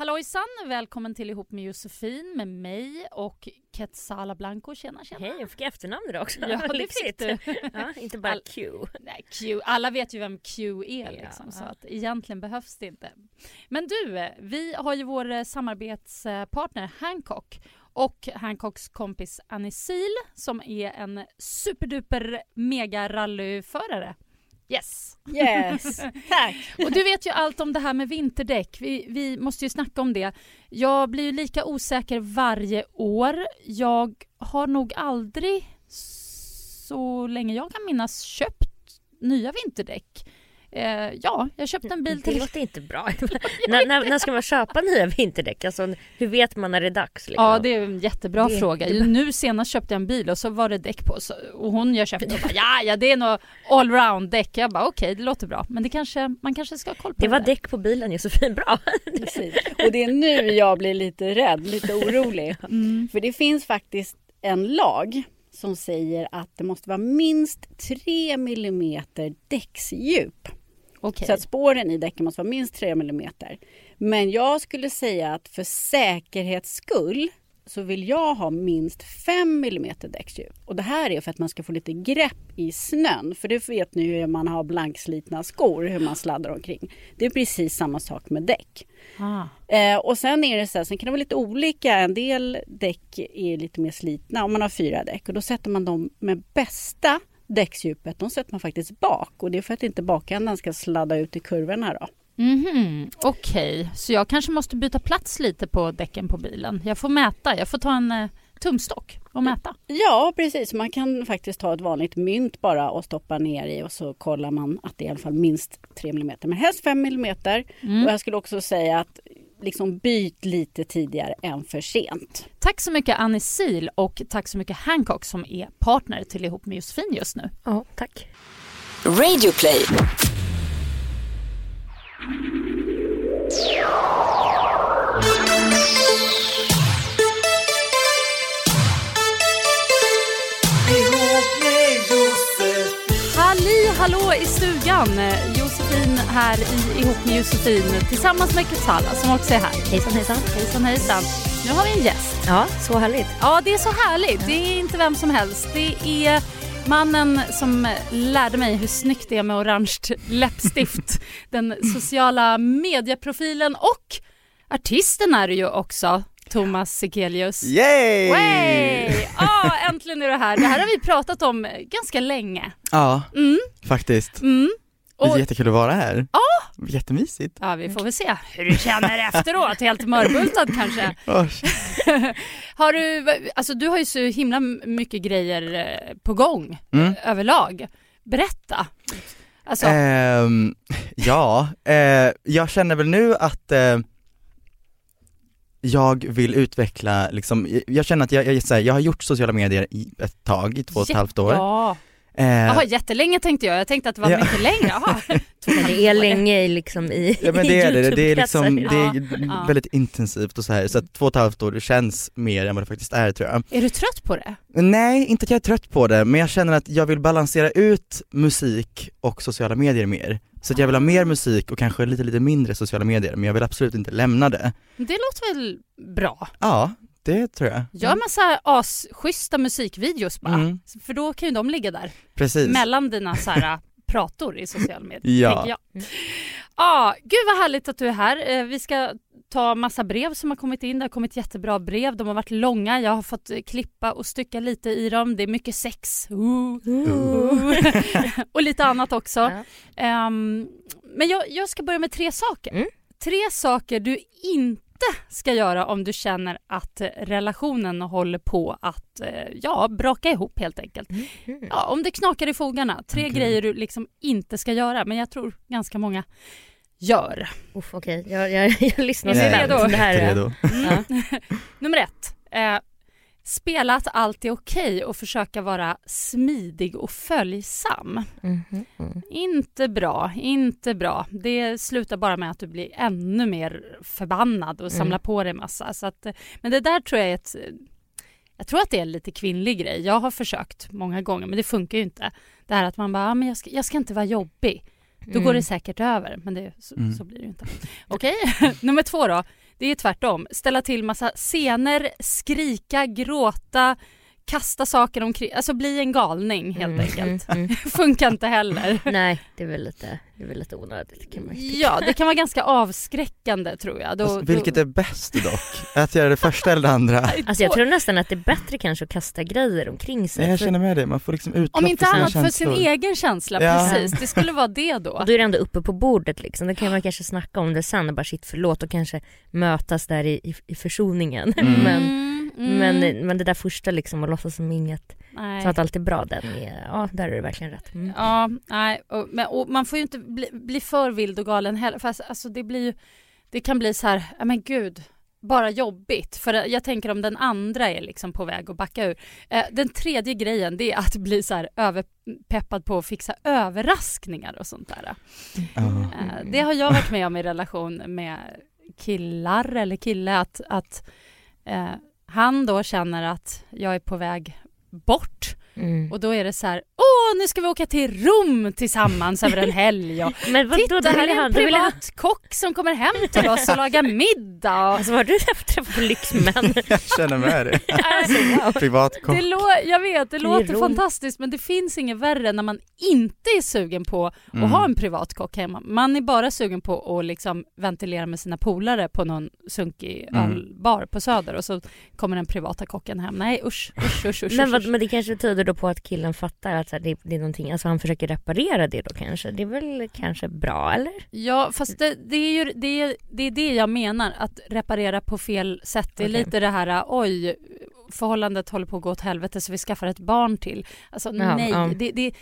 Hallojsan, välkommen till Ihop med Josefin med mig och Quetzala Blanco. Tjena, tjena. Hej, jag fick efternamn idag också. Ja, det fick du. ja, inte bara All- Q. Nej, Q. Alla vet ju vem Q är liksom, Ja. så att egentligen behövs det inte. Men du, vi har ju vår eh, samarbetspartner Hancock och Hancocks kompis Anisil som är en superduper mega rallyförare. Yes! Yes, tack. Och du vet ju allt om det här med vinterdäck. Vi, vi måste ju snacka om det. Jag blir ju lika osäker varje år. Jag har nog aldrig, så länge jag kan minnas, köpt nya vinterdäck. Eh, ja, jag köpte en bil Det till... låter inte bra. när, när, när ska man köpa nya vinterdäck? Alltså, hur vet man när det är dags? Liksom? Ja, det är en jättebra Det- fråga. det- Nu senast köpte jag en bil och så var det däck på. Så, och hon jag köpte och bara, ja, ja, det är nog allround däck. Jag bara, okej, det låter bra. Men det kanske, man kanske ska ha koll på det det, var däck på bilen Josefin, bra. Precis. Och det är nu jag blir lite rädd, lite orolig. Mm. För det finns faktiskt en lag som säger att det måste vara minst 3 millimeter däcksdjup. Okej. Så att spåren i däcken måste vara minst 3 millimeter. Men jag skulle säga att för säkerhets skull så vill jag ha minst 5 millimeter däcksdjup. Och det här är för att man ska få lite grepp i snön. För det vet ni ju hur man har blankslitna skor, hur man sladdar omkring. Det är precis samma sak med däck. Ah. Eh, och sen är det så här, sen kan det vara lite olika. En del däck är lite mer slitna om man har fyra däck och då sätter man dem med bästa däcksdjupet. De sätter man faktiskt bak och det är för att inte bakändan ska sladda ut i kurvorna då. Mhm, Okej, så jag kanske måste byta plats lite på däcken på bilen. Jag får mäta, jag får ta en eh, tumstock och mäta. Ja precis, man kan faktiskt ta ett vanligt mynt bara och stoppa ner i och så kollar man att det är i alla fall minst 3 mm. Men helst 5 mm. Mm. Och jag skulle också säga att liksom byt lite tidigare än för sent. Tack så mycket Annie Sil och tack så mycket Hancock som är partner till Ihop med Josefin just nu. Ja, tack. Radioplay. Halli hallå i stugan! Josefin här i Ihop med Josefin tillsammans med Quetzala som också är här. Hejsan hejsan. Hejsan hejsan. Nu har vi en gäst. Ja, så härligt. Ja, det är så härligt. Det är inte vem som helst. Det är mannen som lärde mig hur snyggt det är med orange läppstift. Den sociala medieprofilen och artisten är du ju också, Thomas Sekelius. Yay! Way! Ja, äntligen är du här. Det här har vi pratat om ganska länge. Ja, Mm, faktiskt. mm. Det är Och, jättekul att vara här. Ja. Jättemysigt. ja, vi får väl se hur du känner efteråt. Helt mörbultad kanske. Har du, alltså du har ju så himla mycket grejer eh, på gång Mm. överlag. Berätta. Alltså, Ehm, ja, eh, jag känner väl nu att eh, jag vill utveckla, liksom, jag känner att jag, jag, här, jag har gjort sociala medier i ett tag, i två och ett halvt år. Ja. Eh, Jaha, jättelänge tänkte jag. Jag tänkte att det var Ja. mycket längre. Men det är länge i, liksom i Ja men det är det, det är liksom, det är Ja. väldigt intensivt och så här så att två och ett halvt år känns mer än vad det faktiskt är tror jag. Är du trött på det? Nej, inte att jag är trött på det, men jag känner att jag vill balansera ut musik och sociala medier mer. Så att jag vill ha mer musik och kanske lite, lite mindre sociala medier, men jag vill absolut inte lämna det. Det låter väl bra? Ja, det tror jag. Gör massa asschyssta musikvideos bara. Mm. För då kan ju de ligga där Precis. mellan dina så här, prator i sociala medier. Ja. tänker Jag. ah, gud vad härligt att du är här. Eh, vi ska ta massa brev som har kommit in. Det har kommit jättebra brev. De har varit långa. Jag har fått eh, klippa och stycka lite i dem. Det är mycket sex. Ooh. Ooh. och lite annat också. Ja. Um, men jag, jag ska börja med tre saker. Mm. Tre saker du inte ska göra om du känner att relationen håller på att eh, ja, braka ihop helt enkelt. Mm. Ja, om det knakar i fogarna. Tre Okej. grejer du liksom inte ska göra, men jag tror ganska många gör. Okej, jag, jag, jag lyssnar Är ni spänt. redo? Det här är- Redo. Mm. Nummer ett. Eh, spela att allt är okej och försöka vara smidig och följsam. Mm. Inte bra, inte bra. Det slutar bara med att du blir ännu mer förbannad och samlar Mm. på dig massa. Så att, men det där tror jag är ett... Jag tror att det är en lite kvinnlig grej. Jag har försökt många gånger men det funkar ju inte. Det här att man bara, ah, men jag ska, jag ska inte vara jobbig. Då Mm. går det säkert över, men det, så, Mm. så blir det ju inte. Okej, nummer två då. Det är tvärtom. Ställa till massa scener, skrika, gråta, kasta saker omkring. Alltså bli en galning helt Mm, enkelt. mm, mm. Funkar inte heller. Nej, det är väl lite, det är väl lite onödigt kan man tycka. Ja, det kan vara ganska avskräckande tror jag. Då, Alltså, vilket då... är bäst dock? Att göra det första eller det andra? Alltså jag tror nästan att det är bättre kanske att kasta grejer omkring sig. Nej, jag för- känner med det, man får liksom utlopp Om inte för sina annat för känslor. sin egen känsla, Ja. precis. Det skulle vara det då. Och då är det ändå uppe på bordet liksom. Då kan man kanske snacka om det sen och bara shit förlåt och kanske mötas där i, i, i försoningen. Mm. men, Mm, mm. men, men det där första liksom att låtsas som inget, Nej. så att allt är bra den är, ja där är det verkligen rätt. Mm. Ja, nej, och, men, och man får ju inte bli, bli för vild och galen heller. För alltså, alltså, det blir ju, det kan bli så här, ja men gud, bara jobbigt. För jag tänker om den andra är liksom på väg att backa ur. Eh, den tredje grejen det är att bli så här överpeppad på att fixa överraskningar och sånt där. Ja. Eh, det har jag varit med om i relation med killar eller kille att, att eh, han då känner att jag är på väg bort Mm. och då är det så här, nu ska vi åka till Rom tillsammans över en helg och Men vadå, titta då här är en privat kock som kommer hem till oss och lagar middag. Och, alltså var du träffat på lyxmän? Jag känner med det. alltså. Privat kock. det lå- jag vet, det låter Rom. fantastiskt men det finns inget värre när man inte är sugen på att Mm. ha en privat kock hemma. Man är bara sugen på att liksom ventilera med sina polare på någon sunkig Mm. ölbar på Söder och så kommer den privata kocken hem. Nej usch, usch, usch, usch. Men, vad, usch. men det kanske tyder då på att killen fattar att här, det, det är någonting, alltså han försöker reparera det då kanske. Det är väl kanske bra eller? Ja, fast det, det, är ju det, är, det är det jag menar, att reparera på fel sätt. Det är Okej. lite det här, oj, förhållandet håller på att gå åt helvete så vi skaffar ett barn till. Alltså Ja, nej, ja. Det, det,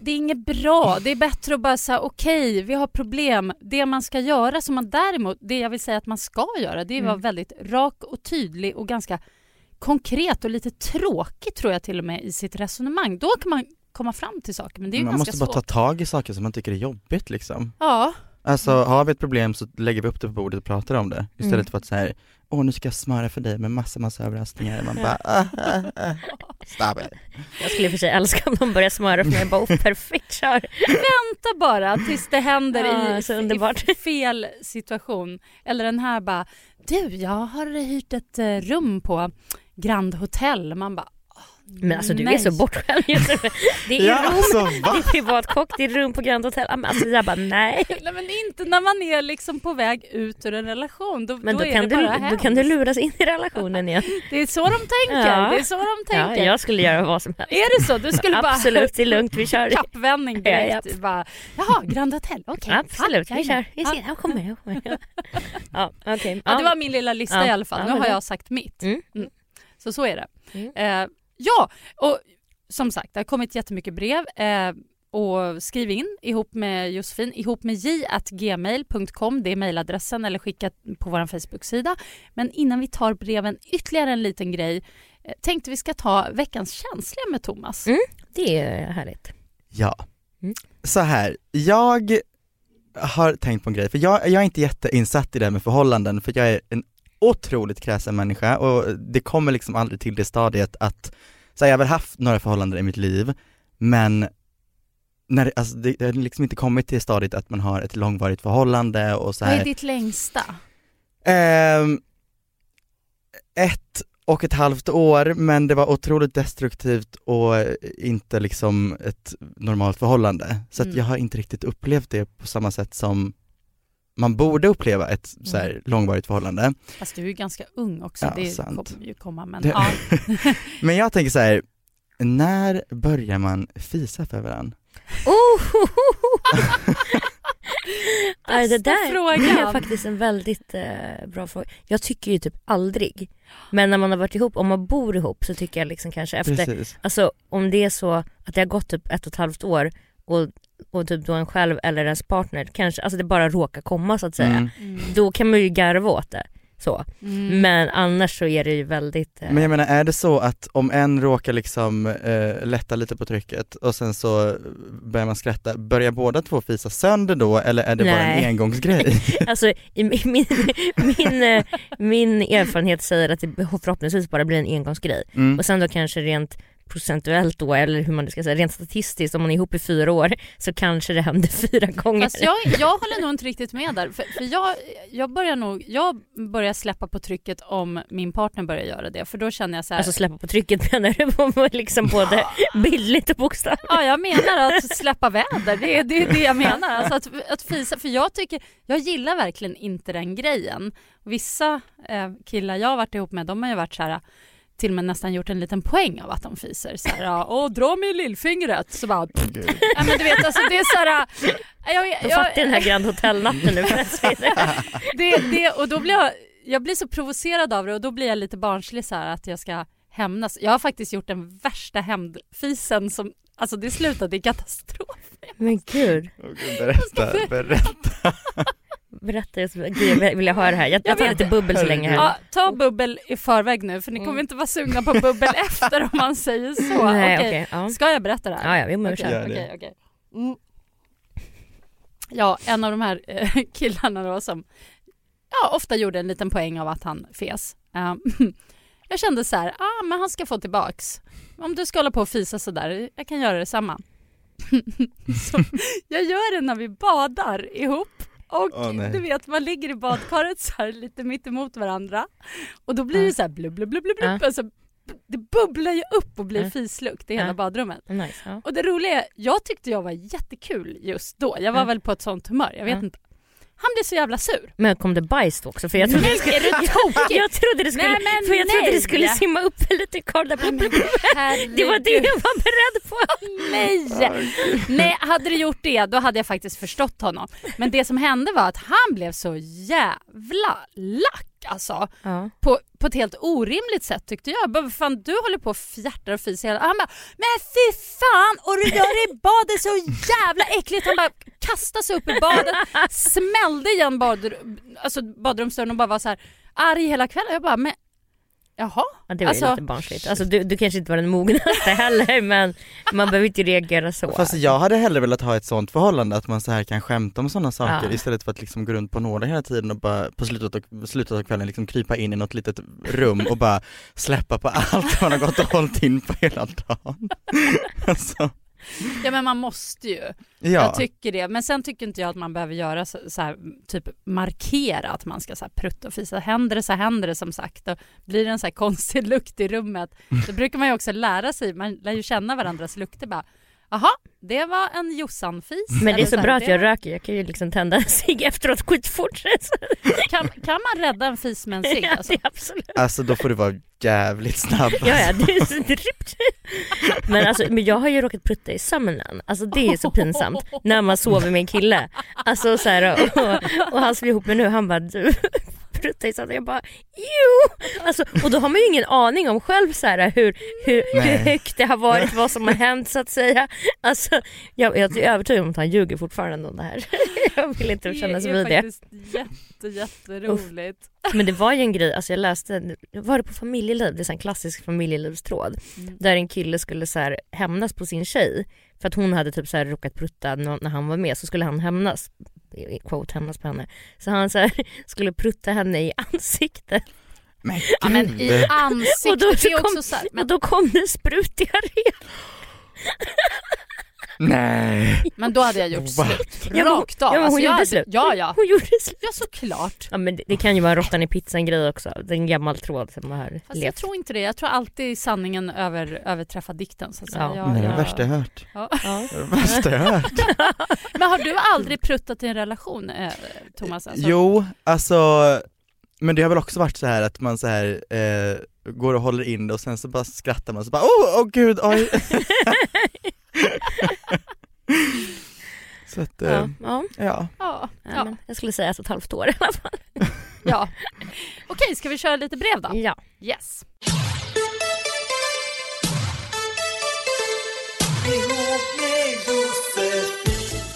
det är inget bra. Det är bättre att bara säga okej, vi har problem. Det man ska göra, som man däremot, det jag vill säga att man ska göra, det är att vara Mm. väldigt rak och tydlig och ganska konkret och lite tråkig tror jag till och med i sitt resonemang. Då kan man komma fram till saker, men det är ju Man ganska måste bara svårt. ta tag i saker som man tycker är jobbigt liksom. Ja, Alltså har vi ett problem så lägger vi upp det på bordet och pratar om det. Istället Mm. för att säga åh nu ska jag smöra för dig med massa massa överraskningar. Man bara, ah, ah, ah. stop it. Jag skulle i för sig älska om de börjar smöra för mig. Jag bara, oh, perfekt, kör. vänta bara tills det händer Ja, i, så i underbart. fel situation. Eller den här bara, du jag har hyrt ett eh, rum på Grand Hotel. Man bara, "Åh, Men alltså du nej." är så bortskämd. Det är Ja rum, alltså det är privatkock, det är rum på Grand Hotel. Ja, men Alltså jag bara nej. Nej men inte när man är liksom på väg ut ur en relation. Då, Men då, då, kan, du, bara då kan du luras in i relationen igen. Det är så de tänker. Ja. Det är så de Ja, tänker. jag skulle göra vad som helst. Är det så? Du skulle Absolut, det är bara lugnt, vi kör. kappvändning direkt. Ja, Bara, Jaha, Grand Hotel, okej. Absolut, ja, vi ja. kör. Vi Ja. ser, jag kommer, jag kommer. Ja, okej. Ja, det var min lilla lista Ja. i alla fall. Ja, Nu har det- jag sagt mitt. Mm. Så så är det. Mm. Eh, ja, och som sagt, det har kommit jättemycket brev. Eh, och skriv in ihop med Josefin, ihop med j.gmail.com, det är mejladressen, eller skicka på vår Facebook-sida. Men innan vi tar breven, ytterligare en liten grej. Eh, tänkte vi ska ta veckans känsliga med Thomas. Mm. Det är härligt. Ja. Mm. Så här, jag har tänkt på en grej, för jag, jag är inte jätteinsatt i det här med förhållanden, för jag är en otroligt kräsen människa och det kommer liksom aldrig till det stadiet att, så här, jag har väl haft några förhållanden i mitt liv, men när, det- alltså, det, det har liksom inte kommit till stadiet att man har ett långvarigt förhållande och så Vad är här. ditt längsta? Ehm, ett och ett halvt år men det var otroligt destruktivt och inte liksom ett normalt förhållande. Så att Mm. jag har inte riktigt upplevt det på samma sätt som man borde uppleva ett så Mm. här långvarigt förhållande. Fast du är ju ganska ung också, Ja, det sant. kommer ju komma men Det- ja. Men jag tänker så här, när börjar man fisa för varandra? Oh! Nej, det Bästa där frågan. är faktiskt en väldigt eh, bra fråga. Jag tycker ju typ aldrig. Men när man har varit ihop, om man bor ihop så tycker jag liksom kanske efter, Precis. alltså om det är så att det har gått typ ett och ett halvt år och, och typ då en själv eller ens partner kanske, alltså det bara råkar komma så att säga. Mm. Mm. Då kan man ju garva åt det. Så. Mm. Men annars så är det ju väldigt... Eh, Men jag menar, är det så att om en råkar liksom eh, lätta lite på trycket och sen så börjar man skratta, börjar båda två fisa sönder då eller är det bara Nej. en engångsgrej? Alltså i, i min, min, eh, min erfarenhet säger att det förhoppningsvis bara blir en engångsgrej. Mm. Och sen då kanske rent procentuellt då, eller hur man nu ska säga, rent statistiskt om man är ihop i fyra år så kanske det händer fyra gånger. Fast jag, jag håller nog inte riktigt med där. För, för jag, jag börjar nog jag börjar släppa på trycket om min partner börjar göra det. För då känner jag så här, Alltså släppa på trycket menar du på liksom både bildligt och bokstavligt? Ja, jag menar att släppa väder. Det är det, är det jag menar. Alltså att, att fisa. För jag tycker, jag gillar verkligen inte den grejen. Vissa eh, killar jag har varit ihop med, de har ju varit så här till och med nästan gjort en liten poäng av att de fiser. Så här, ja, åh dra med lillfingret. Så bara, gud. ja, men du vet alltså det är så här, jag, Då jag, fattar jag den här Grand Hotel-natten nu. det. det, och då blir jag, jag blir så provocerad av det och då blir jag lite barnslig så här att jag ska hämnas. Jag har faktiskt gjort den värsta hämndfisen som, alltså det slutade i katastrof. Men gud, gud, Berätta, berätta. berätta. Jag skulle- Gud, jag vill jag höra det här. Jag, jag tar vet. lite bubbel så länge här. Ja, ta bubbel i förväg nu för ni kommer Mm. inte vara sugna på bubbel efter om man säger så. Nej, Okej. okej, ja. Ska jag berätta det här? Ja, ja, vi må Okej, köra. Gör det. okej, okej. Mm. Ja, en av de här eh, killarna då som ja, ofta gjorde en liten poäng av att han fes. Eh, jag kände så här, ah, men han ska få tillbaks. Om du ska hålla på och fisa så där, jag kan göra detsamma. så jag gör det när vi badar ihop. Och nej. du vet, man ligger i badkaret så här lite mitt emot varandra. Och då blir det så här blub, blub, blub, blub, blub. Alltså, det bubblar ju upp och blir fislukt i hela badrummet. Nice, ja. Och det roliga är, jag tyckte jag var jättekul just då. Jag var väl på ett sånt humör, jag vet inte. Han blev så jävla sur. Men kom det bajs då också? För jag trodde Nej, det skulle, du jag trodde det skulle, Nej, men för jag trodde det skulle simma upp en liten korv där. Det var det jag var beredd på. Nej! Nej, hade det gjort det då hade jag faktiskt förstått honom. Men det som hände var att han blev så jävla lack alltså. Ja. På, på ett helt orimligt sätt tyckte jag. Bara, fan, du håller på och fjärtar och fiser hela... Han bara, men fy fan! Och du gör det i badet så jävla äckligt! Han bara kastade sig upp i badet, smällde igen bad, alltså badrumsdörren och bara var så här arg hela kvällen. Jag bara, men jaha? Ja, det var Alltså- ju lite barnsligt. Alltså, du, du kanske inte var den mognaste heller men man behöver inte reagera så. Fast jag hade hellre velat ha ett sånt förhållande, att man så här kan skämta om sådana saker Ja. istället för att liksom gå runt på nålar hela tiden och bara på slutet av, slutet av kvällen liksom krypa in i något litet rum och bara släppa på allt man har gått och hållit in på hela dagen. alltså, Ja men man måste ju. ja. Jag tycker det. Men sen tycker inte jag att man behöver göra så, så här, typ markera att man ska så här, prutta och fisa. Händer det så händer det som sagt. Och blir det en så här konstig lukt i rummet, då brukar man ju också lära sig, man lär ju känna varandras lukter bara. Jaha, det var en Jossan-fis. Men det är så bra att jag röker, jag kan ju liksom tända en cigg efteråt skitfort. Kan, kan man rädda en fis med en cigg? Ja, Alltså? absolut. Alltså då får du vara jävligt snabb. Ja, ja, det är så drypt. Men, alltså, men jag har ju råkat prutta i sömnen, alltså det är så pinsamt när man sover med en kille. Alltså så här, och, och han som är ihop med nu han bara du prutta i sömnen, jag bara jo! Alltså, och då har man ju ingen aning om själv så här, hur, hur, hur högt det har varit, vad som har hänt så att säga. Alltså, jag, jag är övertygad om att han ljuger fortfarande om det här. Jag vill inte kännas det vid är det. faktiskt jätte, jätteroligt. Men det var ju en grej, alltså jag läste, var det på familjeliv, det är en klassisk familjelivstråd. Mm. Där en kille skulle så här hämnas på sin tjej för att hon hade typ så här råkat prutta när han var med så skulle han hämnas, quote hämnas på henne. Så han så här, skulle prutta henne i ansiktet Men Ja, men i ansiktet, Och då det är kom- också så här, men och då kom det sprutdiarré. Nej. Men då hade jag gjort slut. Ja, Rakt av. ja, hon Alltså, jag gjorde hade- slut. Ja, ja. Hon gjorde slut. Ja, såklart. Ja men det, det kan ju vara råttan i pizzan grej också. Det är en gammal tråd som har Fast jag tror inte det. Jag tror alltid sanningen över, överträffar dikten. Så att säga. Ja. Jag- det är det jag- värsta jag hört. Ja. Ja. Det är det värsta jag hört. Men har du aldrig pruttat i en relation, eh, Thomas? Alltså? Jo, alltså, men det har väl också varit så här att man så här eh, går och håller in det och sen så bara skrattar man så bara åh, åh gud, oj. så att, eh, Ja, ja. ja. Ja. Ja, jag skulle säga ett och ett halvt år i alla fall. ja. Okej, ska vi köra lite brev då? Ja. Yes.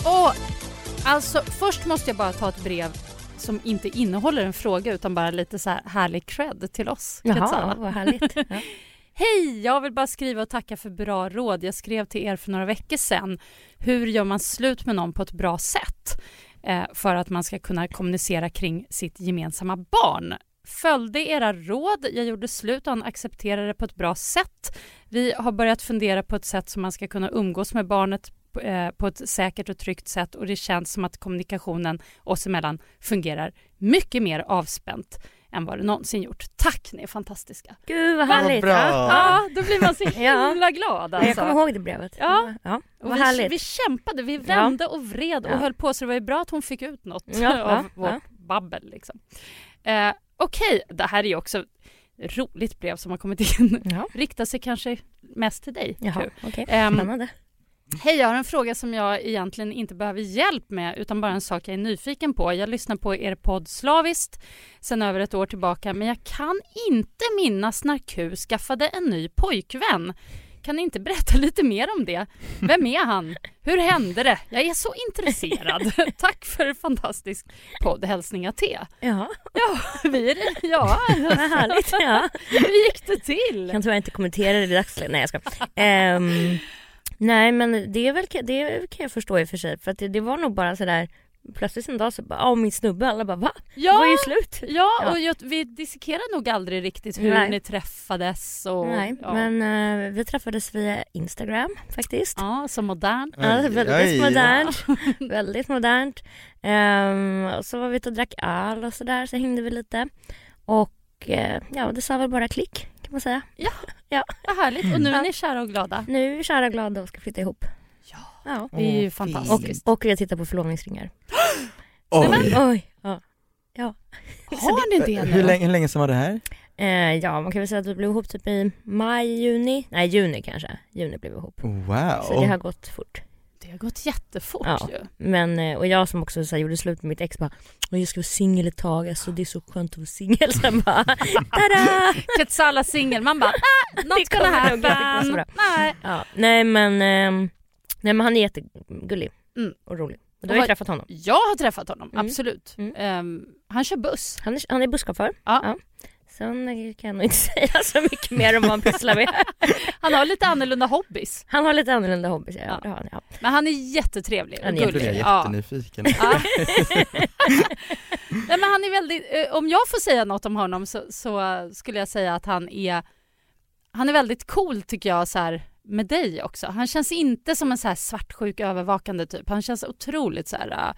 Och alltså först måste jag bara ta ett brev som inte innehåller en fråga utan bara lite så här härlig cred till oss. Jaha, vad härligt. Hej! Jag vill bara skriva och tacka för bra råd. Jag skrev till er för några veckor sedan. Hur gör man slut med någon på ett bra sätt? Eh, för att man ska kunna kommunicera kring sitt gemensamma barn. Följde era råd. Jag gjorde slut och han accepterade det på ett bra sätt. Vi har börjat fundera på ett sätt som man ska kunna umgås med barnet eh, på ett säkert och tryggt sätt och det känns som att kommunikationen oss emellan fungerar mycket mer avspänt än vad det någonsin gjort. Tack, ni är fantastiska. Gud vad Vad härligt. bra. Ja. Ja, då blir man så himla glad alltså. Jag kommer ihåg det brevet. Ja. ja. Och Vad vi, härligt. vi kämpade, vi vände och vred och Ja. höll på så det var ju bra att hon fick ut något Ja, av ja, vårt ja. babbel. Liksom. Eh, Okej, det här är ju också roligt brev som har kommit in. Ja. Riktar sig kanske mest till dig. Jaha, okej. Ehm, Spännande. Hej, jag har en fråga som jag egentligen inte behöver hjälp med utan bara en sak jag är nyfiken på. Jag lyssnar på er podd slaviskt sedan över ett år tillbaka men jag kan inte minnas när Q skaffade en ny pojkvän. Kan ni inte berätta lite mer om det? Vem är han? Hur hände det? Jag är så intresserad. Tack för en fantastisk podd. Hälsningar T. Ja, Ja, vi är det. Ja, vad härligt. Ja. hur gick det till? kan tyvärr inte kommentera det i dagsläget. Nej jag ska. Ehm, nej men det, är väl, det kan jag förstå i och för sig för att det, det var nog bara sådär plötsligt en dag så bara, åh min snubbe, alla bara va? Det var ju slut. Ja, Ja. och jag, vi dissekerade nog aldrig riktigt hur Nej. ni träffades och... Nej, ja. men eh, vi träffades via Instagram faktiskt. Ja, så modern. Ja, väldigt oj, ja. modernt. väldigt modernt. Ehm, och så var vi ute och drack öl och sådär, så hängde vi lite. Och eh, ja, det sa väl bara klick kan man säga. Vad härligt. Och nu är Ja. ni kära och glada. Nu är vi kära och glada och ska flytta ihop. Ja. Ja. Det är ju fantastiskt. Och, och vi tittar på förlovningsringar. Oj. Oj. Ja. Har ni det nu? Hur länge, hur länge sedan var det här? Eh, ja, man kan väl säga att vi blev ihop typ i maj, juni. Nej, juni kanske. Juni blev vi ihop. Wow. Så det har gått fort. Det har gått jättefort Ja. ju. Men, eh, och jag som också så här, gjorde slut med mitt ex bara "Åh, jag ska vara singel ett tag, alltså det är så skönt att vara singel. Sen bara tada! Quetzala singel. Man bara, ah, Det något gonna happen. Nej. Ja, nej men, ehm, nej men han är jättegullig Mm. och rolig. Och Och du har ju träffat honom. Jag har träffat honom, Mm. absolut. Mm. Ehm, han kör buss. Han är, han är busschaufför. Ja. Sen eh, kan jag nog inte säga så mycket mer om vad han pysslar med. Han har lite annorlunda hobbys. Han har lite annorlunda hobbys, ja, Ja. det har han. Ja. Men han är jättetrevlig och Han är gullig. jag Ja. jättenyfiken. Ja. Nej, men han är väldigt, eh, om jag får säga något om honom så, så skulle jag säga att han är han är väldigt cool tycker jag så här, med dig också. Han känns inte som en så här svartsjuk övervakande typ. Han känns otroligt så här...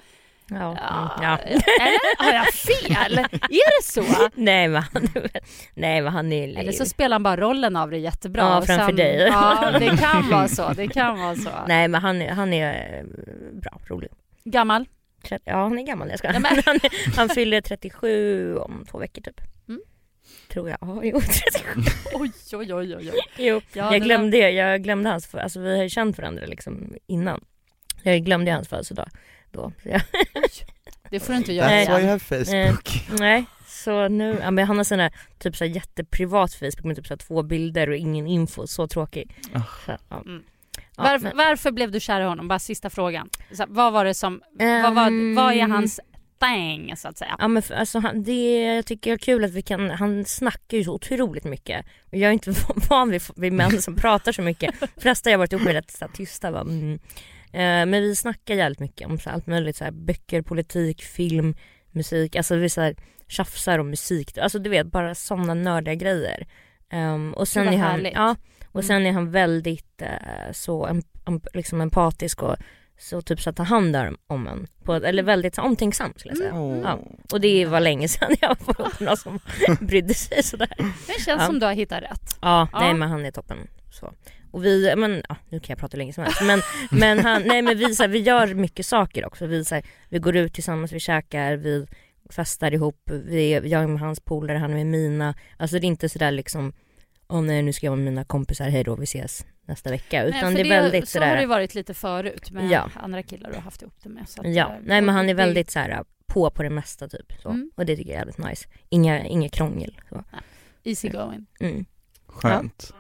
äh, Ja. ja, Mm. Eller har jag fel? Är det så? Nej men han nej, men han är Eller så spelar han bara rollen av det jättebra. Ja, framför sen, dig. Ja, det kan vara så. Det kan vara så. Nej men han han är eh, bra, rolig. Gammal? Ja han är gammal, jag ska. Ja, men- han, han fyller 37 om två veckor typ. Mm. Tror jag. Ja, jo 37. Oj, oj, oj, oj. Jo. Ja, jag glömde jag glömde hans, alltså vi har ju känt varandra liksom innan. Jag glömde hans födelsedag då. Jag, Det får du inte göra That's why you have Facebook. nej, så nu, ja, men han har sån här typ så här jätteprivat Facebook med typ så här två bilder och ingen info, så tråkig. Ah. Så, ja. Mm. Ja, Varför, men- varför blev du kär i honom? Bara sista frågan. Så, vad var det som, vad, Ehm, var, vad är hans thing så att säga? Ja men för, alltså han, det jag tycker jag är kul att vi kan, han snackar ju så otroligt mycket. Och jag är inte van vid, vid män som pratar så mycket. Flesta jag varit ihop med är rätt så här, tysta va. Mm. Eh, men vi snackar jävligt mycket om så här, allt möjligt, så här, böcker, politik, film, musik. Alltså vi så här, tjafsar om musik. Alltså du vet bara sådana nördiga grejer. Ehm, och sen är han, härligt. ja, och Mm. sen är han väldigt eh, så em- em- liksom empatisk och så typ så att ta hand om en. På, eller väldigt så omtänksam skulle jag säga. Åh. Ja. Och det var länge sedan jag var någon som brydde sig sådär. Det känns Ja. som du har hittat rätt. Ja, Ja. nej men han är toppen. Så. Och vi, men ja, nu kan jag prata länge som helst. Men, men, han, nej, men vi, så här, vi gör mycket saker också. Vi, så här, vi går ut tillsammans, vi käkar, vi festar ihop. Vi, jag är med hans polare, han är med mina. Alltså det är inte sådär liksom, åh nej nu ska jag vara med mina kompisar, hej då vi ses nästa vecka. Utan Nej, det är väldigt Så har sådär, det varit lite förut med Ja. andra killar du har haft ihop det med. Så att, ja, eh, nej men han är det- väldigt såhär på på det mesta typ. Så. Mm. Och det tycker jag är jävligt nice. Inga, inga krångel. Så. Easy going. Mm. Skönt.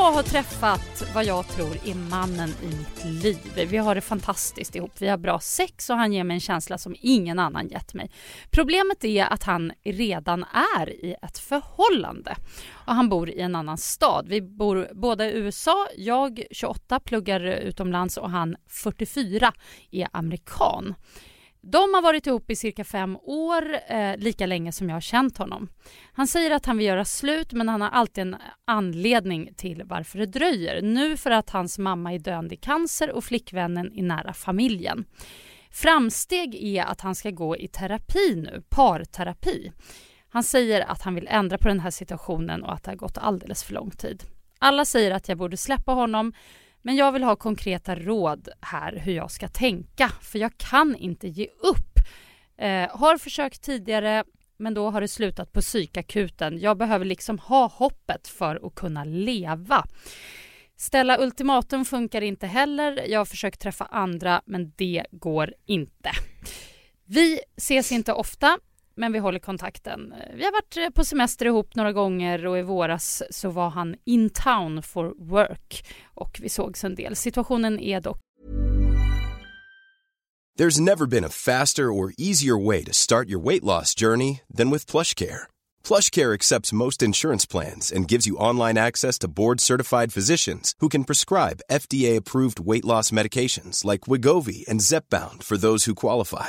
Jag har träffat vad jag tror är mannen i mitt liv. Vi har det fantastiskt ihop. Vi har bra sex och han ger mig en känsla som ingen annan gett mig. Problemet är att han redan är i ett förhållande och han bor i en annan stad. Vi bor båda i USA. Jag 28 pluggar utomlands och han 44 är amerikan. De har varit ihop i cirka fem år, eh, lika länge som jag har känt honom. Han säger att han vill göra slut men han har alltid en anledning till varför det dröjer. Nu för att hans mamma är döende i cancer och flickvännen är nära familjen. Framsteg är att han ska gå i terapi nu, parterapi. Han säger att han vill ändra på den här situationen och att det har gått alldeles för lång tid. Alla säger att jag borde släppa honom men jag vill ha konkreta råd här hur jag ska tänka för jag kan inte ge upp. Eh, har försökt tidigare men då har det slutat på psykakuten. Jag behöver liksom ha hoppet för att kunna leva. Ställa ultimatum funkar inte heller. Jag har försökt träffa andra men det går inte. Vi ses inte ofta men vi håller kontakten. Eh, vi har varit eh, på semester ihop några gånger och i våras så var han in town for work och vi sågs en del. Situationen är dock There's never been a faster or easier way to start your weight loss journey than with PlushCare. PlushCare accepts most insurance plans and gives you online access to board-certified physicians who can prescribe FDA-approved weight loss medications like Wigovi and Zepbound for those who qualify.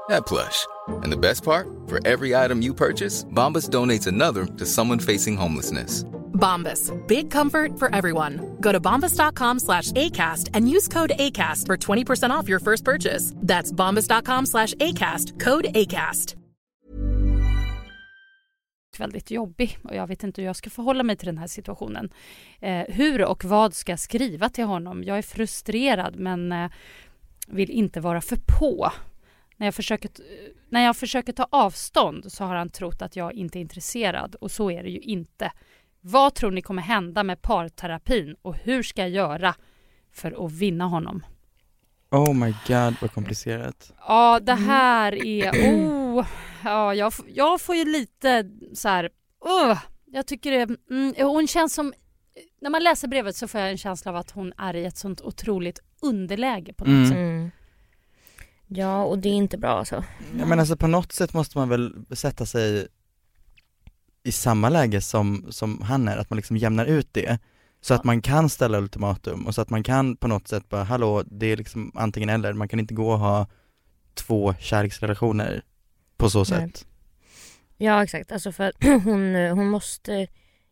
that plush. And the best part? For every item you purchase, Bombas donates another to someone facing homelessness. Bombas. Big comfort for everyone. Go to bombas.com slash ACAST and use code ACAST for 20% off your first purchase. That's bombas.com slash ACAST. Code ACAST. väldigt jobbig och jag vet inte hur jag ska förhålla mig till den här situationen. Eh, hur och vad ska jag skriva till honom? Jag är frustrerad men eh, vill inte vara för på. När jag, försöker, när jag försöker ta avstånd så har han trott att jag inte är intresserad och så är det ju inte. Vad tror ni kommer hända med parterapin och hur ska jag göra för att vinna honom? Oh my god vad komplicerat. Ja, det här är... Oh, ja, jag, jag får ju lite så här... Uh, jag tycker det... Mm, hon känns som... När man läser brevet så får jag en känsla av att hon är i ett sånt otroligt underläge på något Mm. sätt. Ja och det är inte bra alltså. Ja, men alltså på något sätt måste man väl sätta sig i samma läge som, som han är, att man liksom jämnar ut det. Så att man kan ställa ultimatum och så att man kan på något sätt bara, hallå, det är liksom antingen eller, man kan inte gå och ha två kärleksrelationer på så Nej. sätt. Ja exakt, alltså för hon, hon måste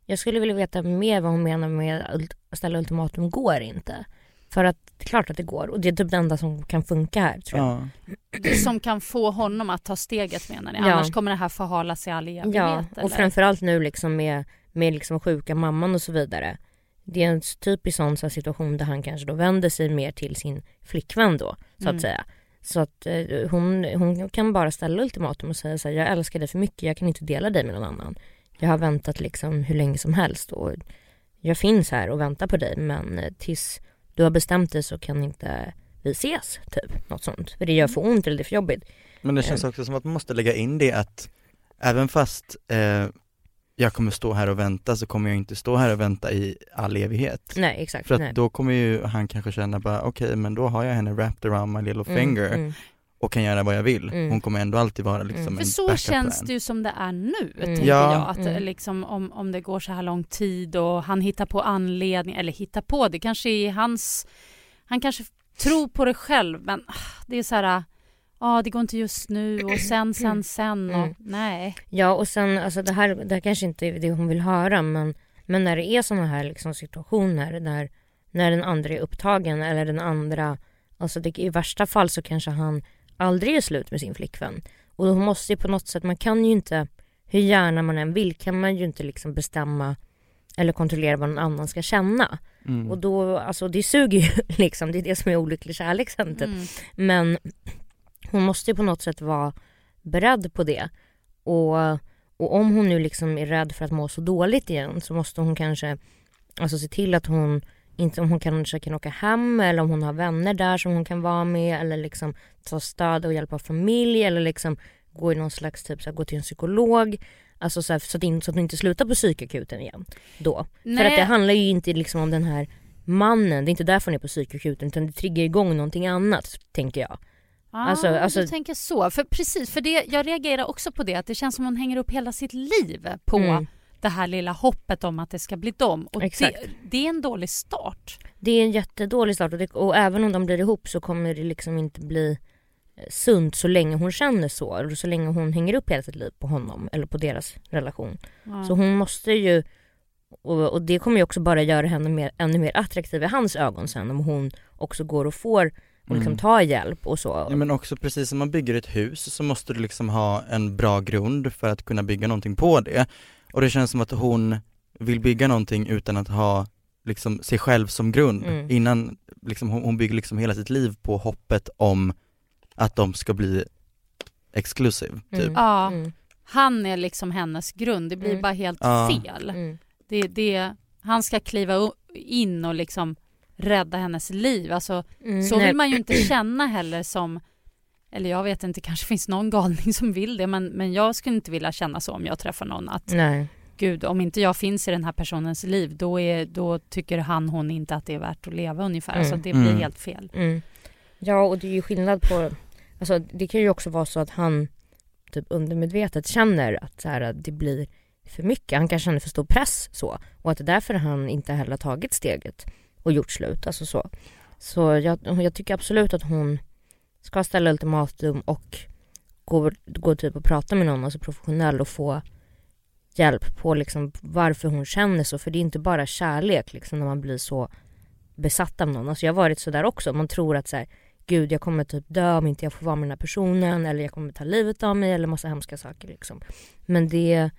Jag skulle vilja veta mer vad hon menar med att ställa ultimatum går inte. För att det är klart att det går och det är typ det enda som kan funka här tror jag. Ja. som kan få honom att ta steget menar ni? Ja. Annars kommer det här förhalas i all evighet? Ja, eller? och framförallt nu liksom med, med liksom sjuka mamman och så vidare. Det är en typisk sån så här situation där han kanske då vänder sig mer till sin flickvän då, så Mm. att säga. Så att eh, hon, hon kan bara ställa ultimatum och säga så här, jag älskar dig för mycket, jag kan inte dela dig med någon annan. Jag har väntat liksom hur länge som helst och jag finns här och väntar på dig men eh, tills du har bestämt dig så kan inte vi ses, typ. Något sånt. För det gör för ont eller det är för jobbigt. Men det känns Eh. också som att man måste lägga in det att även fast eh, jag kommer stå här och vänta så kommer jag inte stå här och vänta i all evighet. Nej exakt. För att nej. då kommer ju han kanske känna bara okej men då har jag henne wrapped around my little Mm, finger mm. Och kan göra vad jag vill. Mm. Hon kommer ändå alltid vara liksom Mm. en För så känns plan. det ju som det är nu, Mm. tänker Ja. jag. Att Mm. liksom, om, om det går så här lång tid och han hittar på anledning, eller hittar på, det kanske är hans... Han kanske tror på det själv, men ah, det är så här... Ja, det går inte just nu och sen, sen, sen och Mm. nej. Ja och sen, alltså det här, det här kanske inte är det hon vill höra men, men när det är sådana här liksom situationer där när den andra är upptagen eller den andra, alltså det, i värsta fall så kanske han aldrig är slut med sin flickvän. Och hon måste ju på något sätt, man kan ju inte, hur gärna man än vill kan man ju inte liksom bestämma eller kontrollera vad någon annan ska känna. Mm. Och då, alltså det suger ju liksom, det är det som är olycklig kärlek sen typ. Mm. Men hon måste ju på något sätt vara beredd på det. Och, och om hon nu liksom är rädd för att må så dåligt igen så måste hon kanske alltså se till att hon inte om hon kanske kan åka hem eller om hon har vänner där som hon kan vara med eller liksom ta stöd och hjälp av familj eller liksom gå i någon slags typ så här, gå till en psykolog. Alltså så, här, så, att, in, så att hon inte slutar på psykakuten igen då. För Nej. att det handlar ju inte liksom om den här mannen, det är inte därför hon är på psykakuten utan det triggar igång någonting annat tänker jag. Ja, Alltså- alltså- du tänker så. För precis, för det, jag reagerar också på det att det känns som hon hänger upp hela sitt liv på Mm. Det här lilla hoppet om att det ska bli dem. Och det, det är en dålig start. Det är en jättedålig start och, det, och även om de blir ihop så kommer det liksom inte bli eh, sunt så länge hon känner så. Eller så länge hon hänger upp hela sitt liv på honom eller på deras relation. Ja. Så hon måste ju, och, och det kommer ju också bara göra henne mer, ännu mer attraktiv i hans ögon sen om hon också går och får och liksom Mm. tar hjälp och så. Ja, men också precis som man bygger ett hus så måste du liksom ha en bra grund för att kunna bygga någonting på det. Och det känns som att hon vill bygga någonting utan att ha liksom sig själv som grund. Mm. Innan, liksom, hon, hon bygger liksom hela sitt liv på hoppet om att de ska bli exclusive, typ. Mm. Ja. Mm. Han är liksom hennes grund. Det blir Mm. bara helt Ja. fel. Mm. Det, det, han ska kliva in och liksom rädda hennes liv. Alltså, Mm. så Nej. vill man ju inte känna heller som... Eller jag vet inte, kanske finns någon galning som vill det men, men jag skulle inte vilja känna så om jag träffar någon att Nej. gud, om inte jag finns i den här personens liv då, är, då tycker han, hon inte att det är värt att leva ungefär. Mm. Alltså det blir Mm. helt fel. Mm. Ja och det är ju skillnad på, alltså det kan ju också vara så att han typ undermedvetet känner att så här, att det blir för mycket, han kanske känner för stor press så och att det är därför han inte heller har tagit steget och gjort slut, alltså så. Så jag, jag tycker absolut att hon ska ställa ultimatum och gå, gå typ och prata med någon, alltså professionell och få hjälp på liksom varför hon känner så, för det är inte bara kärlek liksom när man blir så besatt av någon. Alltså jag har varit så där också. Man tror att så här, gud jag kommer typ dö om inte jag får vara med den här personen eller jag kommer ta livet av mig eller massa hemska saker liksom. Men det,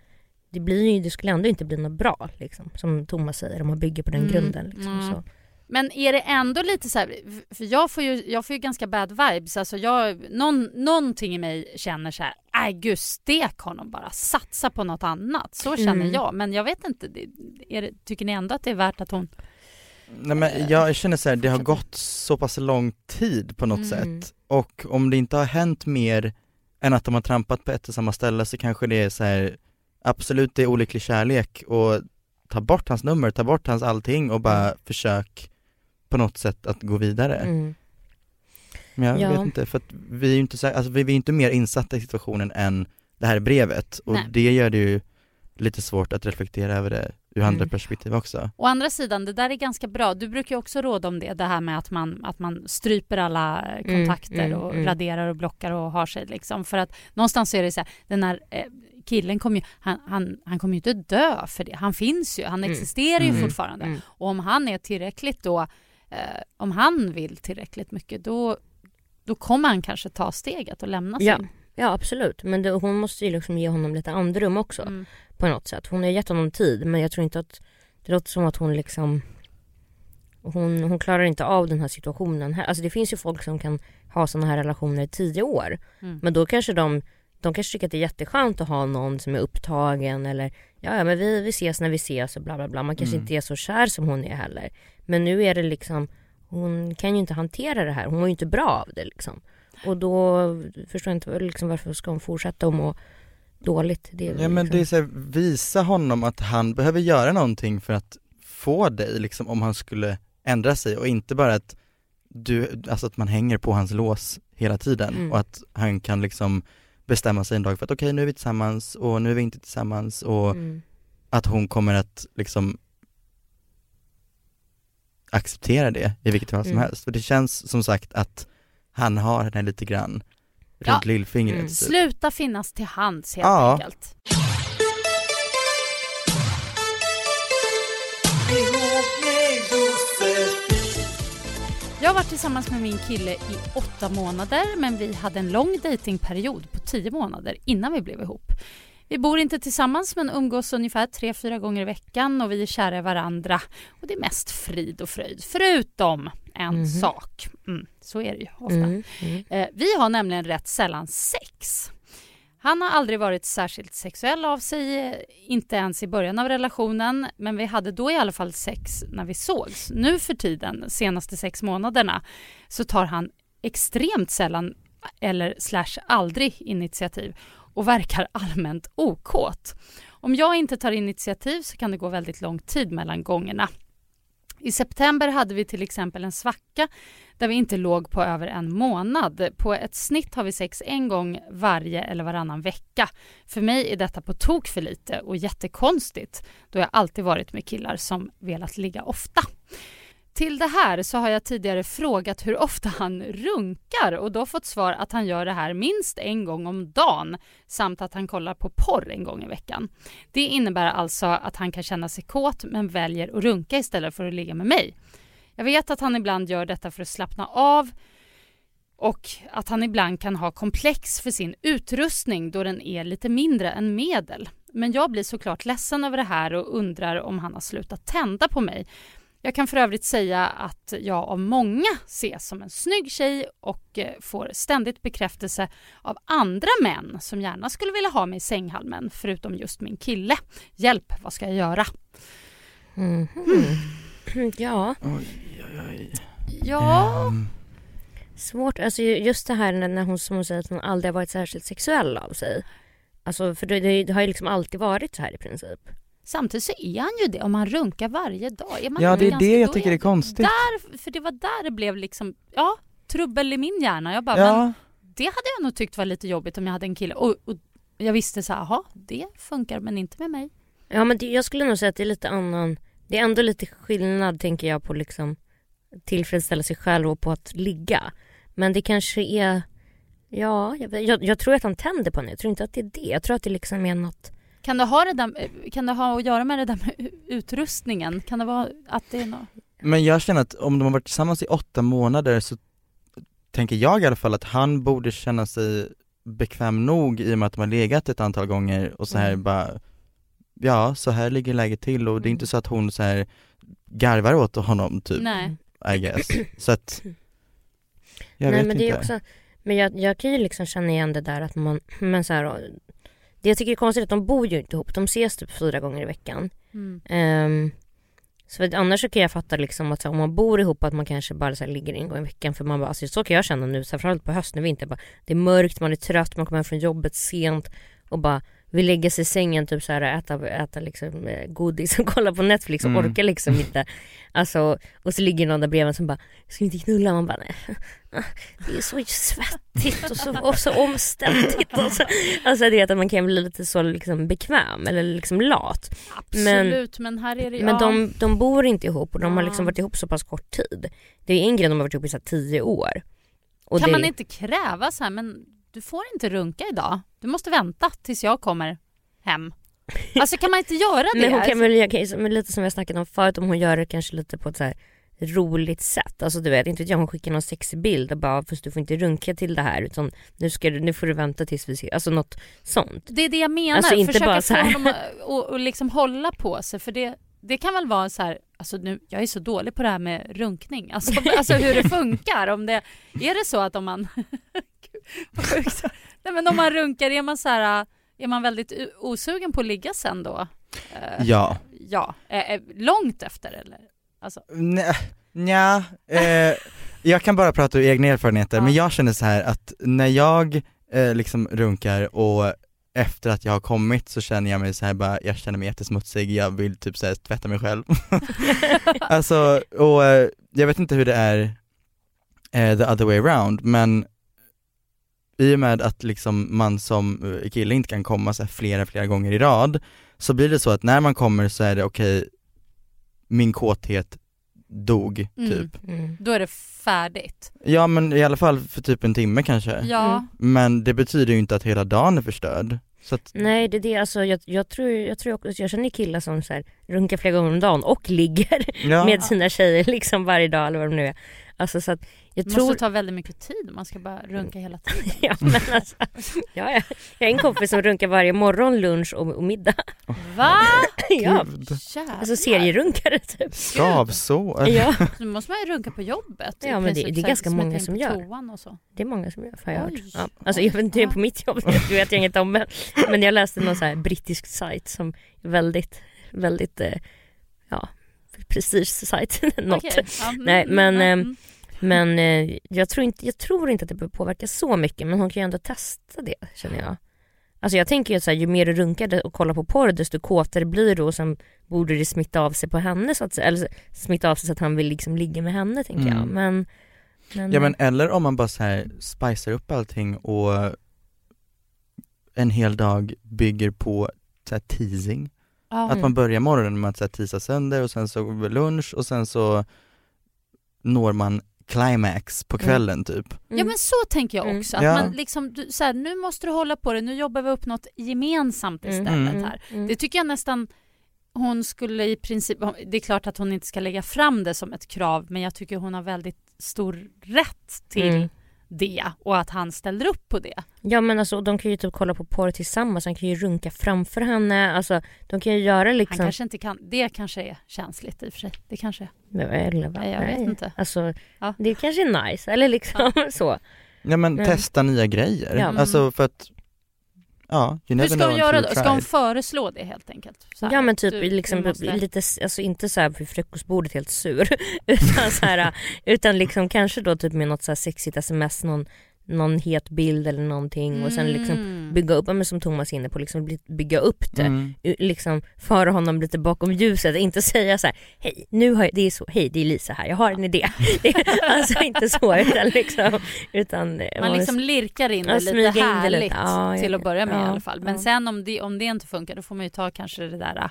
det blir ju, det skulle ändå inte bli något bra liksom. Som Thomas säger, om man bygger på den Mm, grunden liksom. mm. Så. Men är det ändå lite så här, för jag får ju, jag får ju ganska bad vibes, alltså jag, någon, någonting i mig känner så här, nej gud stek honom bara, satsa på något annat. Så känner Mm. jag, men jag vet inte, det, är det, tycker ni ändå att det är värt att hon... Nej men jag känner så här, det har gått så pass lång tid på något Mm. sätt och om det inte har hänt mer än att de har trampat på ett och samma ställe så kanske det är så här absolut det är olycklig kärlek och ta bort hans nummer, ta bort hans allting och bara försök på något sätt att gå vidare. Mm. Men jag Ja. vet inte, för att vi är ju inte, så, alltså vi är inte mer insatta i situationen än det här brevet och Nej. det gör det ju lite svårt att reflektera över det ur andra Mm. perspektiv också. Å andra sidan, det där är ganska bra. Du brukar ju också råda om det, det här med att man, att man stryper alla Mm, kontakter mm, och mm. raderar och blockar och har sig liksom. För att någonstans så är det så här, den här eh, killen kommer ju, han, han, han kommer ju inte dö för det. Han finns ju, han Mm. existerar ju Mm. fortfarande. Mm. Och om han är tillräckligt då, eh, om han vill tillräckligt mycket då, då kommer han kanske ta steget och lämna Ja, sin. ja absolut. Men det, hon måste ju liksom ge honom lite andrum också Mm. på något sätt. Hon har gett honom tid men jag tror inte att det låter som att hon liksom hon, hon klarar inte av den här situationen. Alltså det finns ju folk som kan ha såna här relationer i tio år. Mm. Men då kanske de, de kanske tycker att det är jätteskönt att ha någon som är upptagen eller ja, ja men vi, vi ses när vi ses och bla bla bla. Man kanske Mm. inte är så kär som hon är heller. Men nu är det liksom, hon kan ju inte hantera det här. Hon mår ju inte bra av det liksom. Och då förstår jag inte liksom, varför ska hon fortsätta att må dåligt. Det Ja men liksom, det är så här, visa honom att han behöver göra någonting för att få dig liksom om han skulle ändra sig och inte bara att du, alltså att man hänger på hans lås hela tiden Mm. och att han kan liksom bestämma sig en dag för att okej nu är vi tillsammans och nu är vi inte tillsammans och mm. att hon kommer att liksom acceptera det i vilket fall som Mm. helst. För det känns som sagt att han har henne lite grann Ja. runt lillfingret. Mm. typ. Sluta finnas till hands helt Ja. enkelt. Jag har varit tillsammans med min kille i åtta månader men vi hade en lång datingperiod på tio månader innan vi blev ihop. Vi bor inte tillsammans men umgås ungefär tre, fyra gånger i veckan och vi är kära i varandra. Och det är mest frid och fröjd, förutom en Mhm. sak. Mm, så är det ju ofta. Mm. Mm. Eh, vi har nämligen rätt sällan sex. Han har aldrig varit särskilt sexuell av sig, inte ens i början av relationen, men vi hade då i alla fall sex när vi sågs. Nu för tiden, senaste sex månaderna, så tar han extremt sällan eller slash aldrig initiativ och verkar allmänt okåt. Om jag inte tar initiativ så kan det gå väldigt lång tid mellan gångerna. I september hade vi till exempel en svacka där vi inte låg på över en månad. På ett snitt har vi sex en gång varje eller varannan vecka. För mig är detta på tok för lite och jättekonstigt då jag alltid varit med killar som velat ligga ofta. Till det här så har jag tidigare frågat hur ofta han runkar och då fått svar att han gör det här minst en gång om dagen samt att han kollar på porr en gång i veckan. Det innebär alltså att han kan känna sig kåt men väljer att runka istället för att ligga med mig. Jag vet att han ibland gör detta för att slappna av och att han ibland kan ha komplex för sin utrustning då den är lite mindre än medel. Men jag blir såklart ledsen över det här och undrar om han har slutat tända på mig. Jag kan för övrigt säga att jag av många ses som en snygg tjej och eh, får ständigt bekräftelse av andra män som gärna skulle vilja ha mig i sänghalmen förutom just min kille. Hjälp, vad ska jag göra? Mhm. Ja, Oj, oj, oj. Ja, Ehm, svårt. Alltså ju- just det här när när hon, som hon säger att hon aldrig har varit särskilt sexuell av sig. Alltså för det, det, det har ju liksom alltid varit så här i princip. Samtidigt så är han ju det om man runkar varje dag. Är man ja det är ganska- det jag tycker är konstigt. Där, för det var där det blev liksom, ja, trubbel i min hjärna. Jag bara, men Ja, det hade jag nog tyckt var lite jobbigt om jag hade en kille. Och, och jag visste så här, jaha, det funkar men inte med mig. Ja men det, jag skulle nog säga att det är lite annan, det är ändå lite skillnad tänker jag på liksom tillfredsställa sig själv och på att ligga. Men det kanske är, ja jag, jag, jag tror att han tänder på henne, jag tror inte att det är det. Jag tror att det liksom är något, Kan det ha, det där, kan det ha att göra med det där med utrustningen? Kan det vara att det är något? men jag känner att om de har varit tillsammans i åtta månader så tänker jag i alla fall att han borde känna sig bekväm nog i och med att de har legat ett antal gånger och så här Mm. bara Ja, så här ligger läget till och det är Mm. inte så att hon så här garvar åt honom typ, Nej. I guess. Så att Jag nej vet men inte. det är också, men jag, jag kan ju liksom känna igen det där att man, men så här, det jag tycker är konstigt är att de bor ju inte ihop, de ses typ fyra gånger i veckan. Mm. Ehm, så att annars så kan jag fatta liksom att här, om man bor ihop att man kanske bara så här, ligger en gång i veckan för man bara, alltså, så kan jag känna nu, så här, framförallt på hösten och vinter, bara, det är mörkt, man är trött, man kommer hem från jobbet sent och bara vill lägga sig i sängen typ så här, äta, äta liksom, eh, godis och kolla på Netflix och Mm. orkar liksom inte. Alltså, och så ligger någon där bredvid som bara, ska vi inte knulla? Man bara, nej. Det är så svettigt och så, och så omständigt. Och så, alltså det är att man kan bli lite så liksom bekväm eller liksom lat. Absolut, men, här är det Men ja. de, de bor inte ihop och de har liksom varit ihop så pass kort tid. Det är en grej de har varit ihop i så här tio år. Och Kan det, man inte kräva så här, men du får inte runka idag. Du måste vänta tills jag kommer hem. Alltså kan man inte göra det? Men hon kan väl, men lite som jag snackat om förut, om hon gör det kanske lite på ett så här roligt sätt. Alltså du vet, inte vet jag hon skickar någon sexig bild och bara fast du får inte runka till det här utan nu, ska du, nu får du vänta tills vi ser, alltså något sånt. Det är det jag menar, Alltså, inte försöka bara så få här. honom att och, och liksom hålla på sig för det, det kan väl vara så här, alltså nu, jag är så dålig på det här med runkning, alltså, alltså hur det funkar. Om det, är det så att om man, Gud. Nej men om man runkar, är man så här, är man väldigt osugen på att ligga sen då? Eh, Ja. Ja, eh, eh, långt efter eller? Alltså, Nej, nja, eh, jag kan bara prata ur egna erfarenheter, Ja. men jag känner så här att när jag eh, liksom runkar och efter att jag har kommit så känner jag mig så här bara, jag känner mig jättesmutsig, jag vill typ så här, tvätta mig själv. alltså, och eh, jag vet inte hur det är eh, the other way around, men i och med att liksom man som eh, kille inte kan komma så flera, flera gånger i rad, så blir det så att när man kommer så är det okej, min kåthet dog Mm. typ. Mm. då är det färdigt. Ja men i alla fall för typ en timme kanske. Ja, Mm. Men det betyder ju inte att hela dagen är förstörd. Så att, Nej det är det, alltså jag, jag tror, jag tror också, jag känner killar som så här, runkar flera gånger om dagen och ligger ja. med sina tjejer liksom varje dag eller vad det nu är. Alltså så att jag det tror, måste ta väldigt mycket tid, man ska bara runka hela tiden. ja men alltså, ja, ja. Jag har en kompis som runkar varje morgon, lunch och, och middag. Va? ja. Jävlar. alltså serierunkare typ. Skavsår. Ja, Nu måste man ju runka på jobbet. Ja, men det- princip, det är så ganska många som gör. Och så. det är många som gör har jag hört. Ja. Alltså jag vet inte hur det är Ja. på mitt jobb, det vet jag inget om men, men jag läste någon så här brittisk sajt som är väldigt, väldigt, eh, ja, prestige-sajt, något. Okej, ja, mm, Nej, mm, men, mm, eh. Men eh, jag, tror inte, jag tror inte att det behöver påverka så mycket men hon kan ju ändå testa det känner jag. Alltså jag tänker ju att så här, ju mer du runkar och kollar på porr desto kåtare blir du och sen borde det smitta av sig på henne så att. Eller smitta av sig så att han vill liksom ligga med henne tänker jag. Mm. Men, men, Ja men eller om man bara så här spicar upp allting och en hel dag bygger på så här teasing. Ja, Att man börjar morgonen med att så här teasa sönder och sen så lunch och sen så når man climax på Mm. kvällen typ. Ja men så tänker jag Mm. också. Att Ja. man liksom, du, så här, nu måste du hålla på det, nu jobbar vi upp något gemensamt Mm. istället Mm. här. Mm. Det tycker jag nästan hon skulle i princip, det är klart att hon inte ska lägga fram det som ett krav men jag tycker hon har väldigt stor rätt till Mm. Det och att han ställer upp på det. Ja men alltså de kan ju typ kolla på porr tillsammans, han kan ju runka framför henne, alltså de kan ju göra Han liksom kanske inte kan, det kanske är känsligt i och för sig. Det kanske är. Eller vad? Nej, jag vet inte. Alltså Ja. det kanske är nice, eller liksom så. Ja men Mm. testa nya grejer. Ja. Alltså för att, ja, you Hur never ska know hon göra då? Ska hon föreslå det helt enkelt? Så här, Ja men typ du- du liksom måste- lite, alltså inte så här vid frukostbordet helt sur utan så här, utan liksom kanske då typ med något så här sexigt sms, någon, någon het bild eller någonting och sen liksom Mm. bygga upp, men som Thomas är inne på, liksom bygga upp det. Mm. Liksom föra honom lite bakom ljuset, inte säga så här: hej nu har jag, det är så, hej det är Lisa här, jag har en idé. Det, alltså inte så utan liksom, utan Man liksom lirkar in det smyga in lite det härligt lite. Ja, till att börja med ja, i alla fall. Men ja. sen om det, om det inte funkar då får man ju ta kanske det där äh,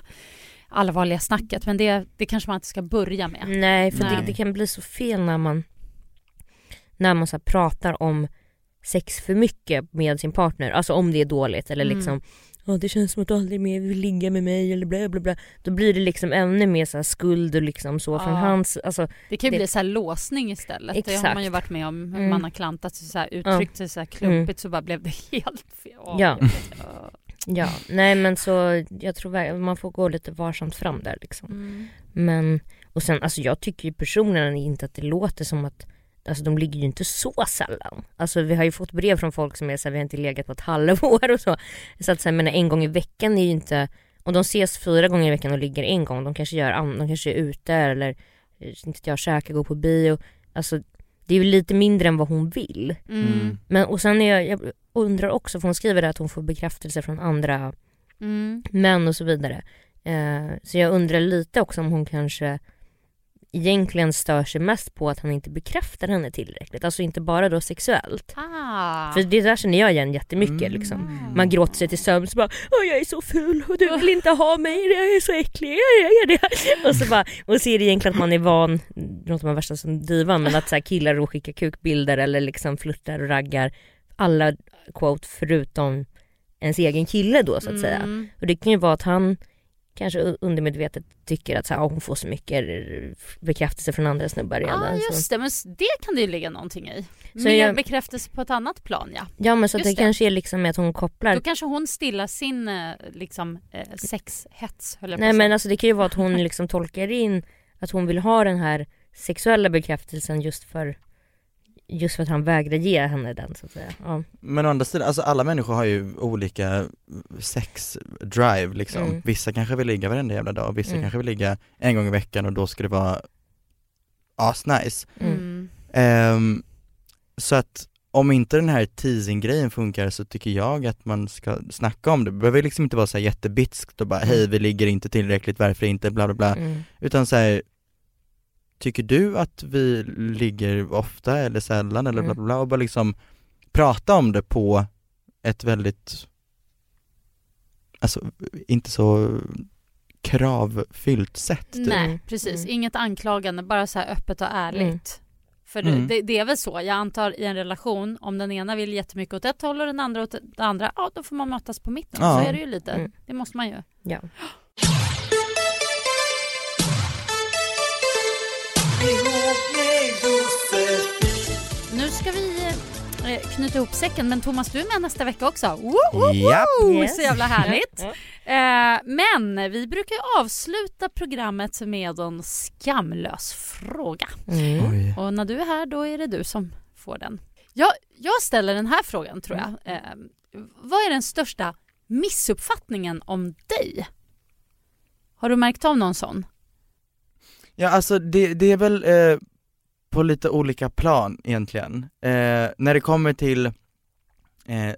allvarliga snacket. Men det, det kanske man inte ska börja med. Nej för Nej. Det, det kan bli så fel när man när man så pratar om sex för mycket med sin partner, alltså om det är dåligt eller Mm. liksom Ja det känns som att du aldrig mer vill ligga med mig eller bla bla bla. Då blir det liksom ännu mer så skuld och liksom så från Ja. hans, alltså Det kan ju Det- bli så här låsning istället. Det har Exakt. man ju varit med om. Mm. man har klantat sig så här, uttryckt sig så här klumpigt så bara blev det helt fel. Ja. Ja. ja nej men så jag tror man får gå lite varsamt fram där liksom. Mm. Men, och sen alltså jag tycker ju personligen inte att det låter som att Alltså de ligger ju inte så sällan. Alltså vi har ju fått brev från folk som är såhär, vi har inte legat på ett halvår och så. Så att men en gång i veckan är ju inte, om de ses fyra gånger i veckan och ligger en gång, de kanske gör de kanske är ute eller eh, inte jag käkar, går på bio. Alltså det är ju lite mindre än vad hon vill. Mm. Men och sen är jag, jag undrar också, för hon skriver det att hon får bekräftelse från andra Mm. män och så vidare. Eh, så jag undrar lite också om hon kanske egentligen stör sig mest på att han inte bekräftar henne tillräckligt. Alltså inte bara då sexuellt. Ah. För det där känner jag igen jättemycket Mm. liksom. Man gråter sig till sömns och bara Åh jag är så ful och du vill inte ha mig, jag är så äcklig, jag är det. Och så bara, och så är det egentligen att man är van, låter man värsta som divan, men att så här killar och skickar kukbilder eller liksom flörtar och raggar alla quote förutom ens egen kille då så att säga. Mm. Och det kan ju vara att han kanske undermedvetet tycker att så här, "Ah, hon får så mycket bekräftelse från andra snubbar Ja, redan. ah, så. just det. Men det kan det ju ligga någonting i. Så Mer jag- bekräftelse på ett annat plan, ja. Ja men så det, det. kanske är liksom att hon kopplar Då kanske hon stillar sin eh, liksom, eh, sexhets, höll jag på Nej men alltså det kan ju vara att hon liksom tolkar in att hon vill ha den här sexuella bekräftelsen just för Just för att han vägrar ge henne den så att säga. Ja. Men å andra sidan, alltså alla människor har ju olika sex-drive liksom. Mm. Vissa kanske vill ligga varenda jävla dag, vissa Mm. kanske vill ligga en gång i veckan och då ska det vara asnice. Mm. Ehm, så att om inte den här teasing-grejen funkar så tycker jag att man ska snacka om det. Det behöver liksom inte vara så här jättebitskt och bara hej vi ligger inte tillräckligt, varför inte, bla bla bla. Mm. Utan så här, tycker du att vi ligger ofta eller sällan eller bla Mm. bla bla och bara liksom prata om det på ett väldigt, alltså inte så kravfyllt sätt typ. Nej, Mm. precis. Mm. Inget anklagande, bara så här öppet och ärligt. För det, Mm. det, det är väl så, jag antar i en relation, om den ena vill jättemycket åt ett håll och den andra åt det andra, ja då får man mötas på mitten. Ja. Så är det ju lite. Mm. Det måste man ju. Ja. Nu ska vi eh, knyta ihop säcken, men Thomas du är med nästa vecka också. Yes. Så jävla härligt. Eh, men vi brukar ju avsluta programmet med en skamlös fråga. Mm. Och när du är här då är det du som får den. Jag, jag ställer den här frågan tror jag. Eh, vad är den största missuppfattningen om dig? Har du märkt av någon sån? Ja alltså det, det är väl eh, på lite olika plan egentligen. Eh, när det kommer till eh,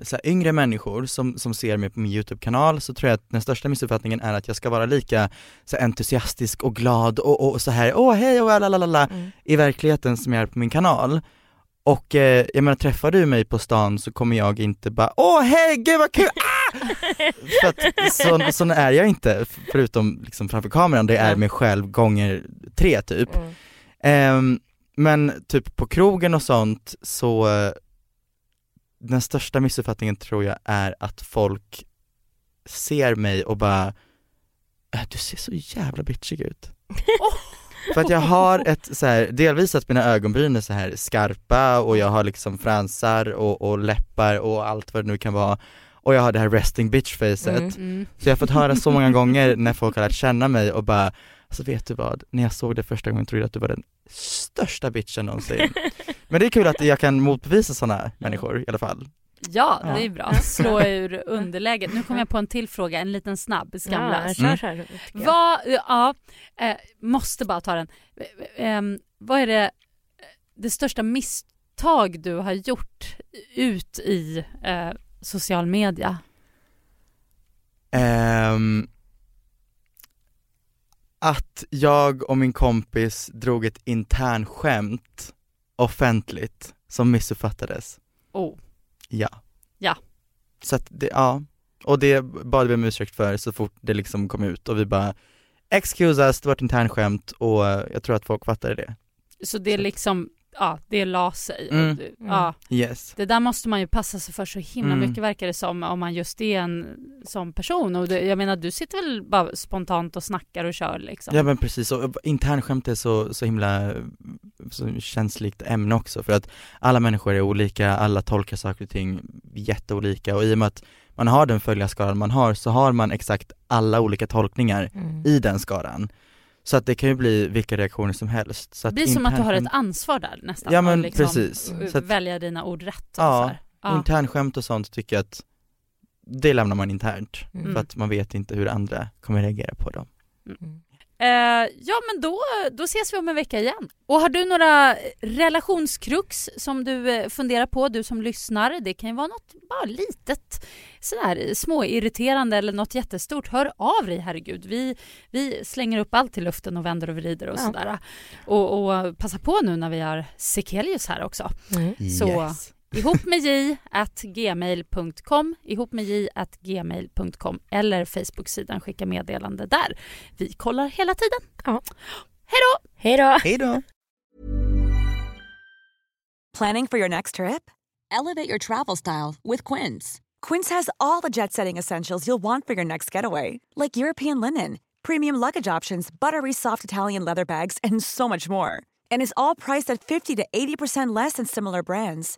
så yngre människor som, som ser mig på min YouTube-kanal så tror jag att den största missuppfattningen är att jag ska vara lika så entusiastisk och glad och, och så här, åh hej och lalalala Mm. i verkligheten som jag är på min kanal. Och eh, jag menar träffar du mig på stan så kommer jag inte bara åh hej gud vad kul, ah! För att så, sån är jag inte, förutom liksom framför kameran, det är mig själv gånger tre typ. Mm. Ehm, men typ på krogen och sånt så den största missuppfattningen tror jag är att folk ser mig och bara äh, du ser så jävla bitchig ut. För att jag har ett så här, delvis att mina ögonbryn är så här skarpa och jag har liksom fransar och, och läppar och allt vad det nu kan vara och jag har det här resting bitch facet Mm. så jag har fått höra så många gånger när folk har lärt känna mig och bara Alltså vet du vad, när jag såg det första gången trodde jag att du var den största bitchen någonsin Men det är kul att jag kan motbevisa sådana människor i alla fall Ja, Ja. det är bra. Slå ur underläget. Nu kommer jag på en till fråga, en liten snabb, Ja, skamlös. kör, kör, tycker jag. Vad, ja, eh, måste bara ta den. Eh, ehm, vad är det, det största misstag du har gjort ut i eh, social media? Ehm, Att jag och min kompis drog ett internskämt offentligt som missuppfattades Oh. Ja Ja. Så att det, ja, och det bad vi om ursäkt för så fort det liksom kom ut och vi bara Excuse us, det var ett internskämt och jag tror att folk fattade det Så det är liksom, ja, det la sig. Mm. Ja, Yes det där måste man ju passa sig för så himla Mm. mycket verkar det som om man just är en sån person. Och det, jag menar, du sitter väl bara spontant och snackar och kör liksom? Ja men precis, och internskämt är så, så himla så känsligt ämne också för att alla människor är olika, alla tolkar saker och ting jätteolika och i och med att man har den följarskaran man har så har man exakt alla olika tolkningar Mm. i den skaran. Så att det kan ju bli vilka reaktioner som helst. Så det att blir som att du har ett ansvar där nästan. Ja, men liksom precis. Så att- Välja dina ord rätt. och Ja, ja. internskämt och sånt tycker jag att det lämnar man internt Mm. för att man vet inte hur andra kommer reagera på dem. Mm. Eh, ja men då, då ses vi om en vecka igen. Och har du några relationskrux som du eh, funderar på, du som lyssnar, det kan ju vara något bara litet sådär småirriterande eller något jättestort, hör av dig herregud. Vi, vi slänger upp allt i luften och vänder och vrider och Ja. sådär. Och, och passa på nu när vi har Sekelius här också. Mm. Så- Yes. Ihop med j at gmail.com, ihop med j at gmail.com eller Facebook-sidan skicka meddelande där. Vi kollar hela tiden. Ja. Hej då! Hej då! Hej då! Planning for your next trip? Elevate your travel style with Quince. Quince has all the jet setting essentials you'll want for your next getaway, like European linen, premium luggage options, buttery soft Italian leather bags, and so much more. And is all priced at 50 to 80% less than similar brands.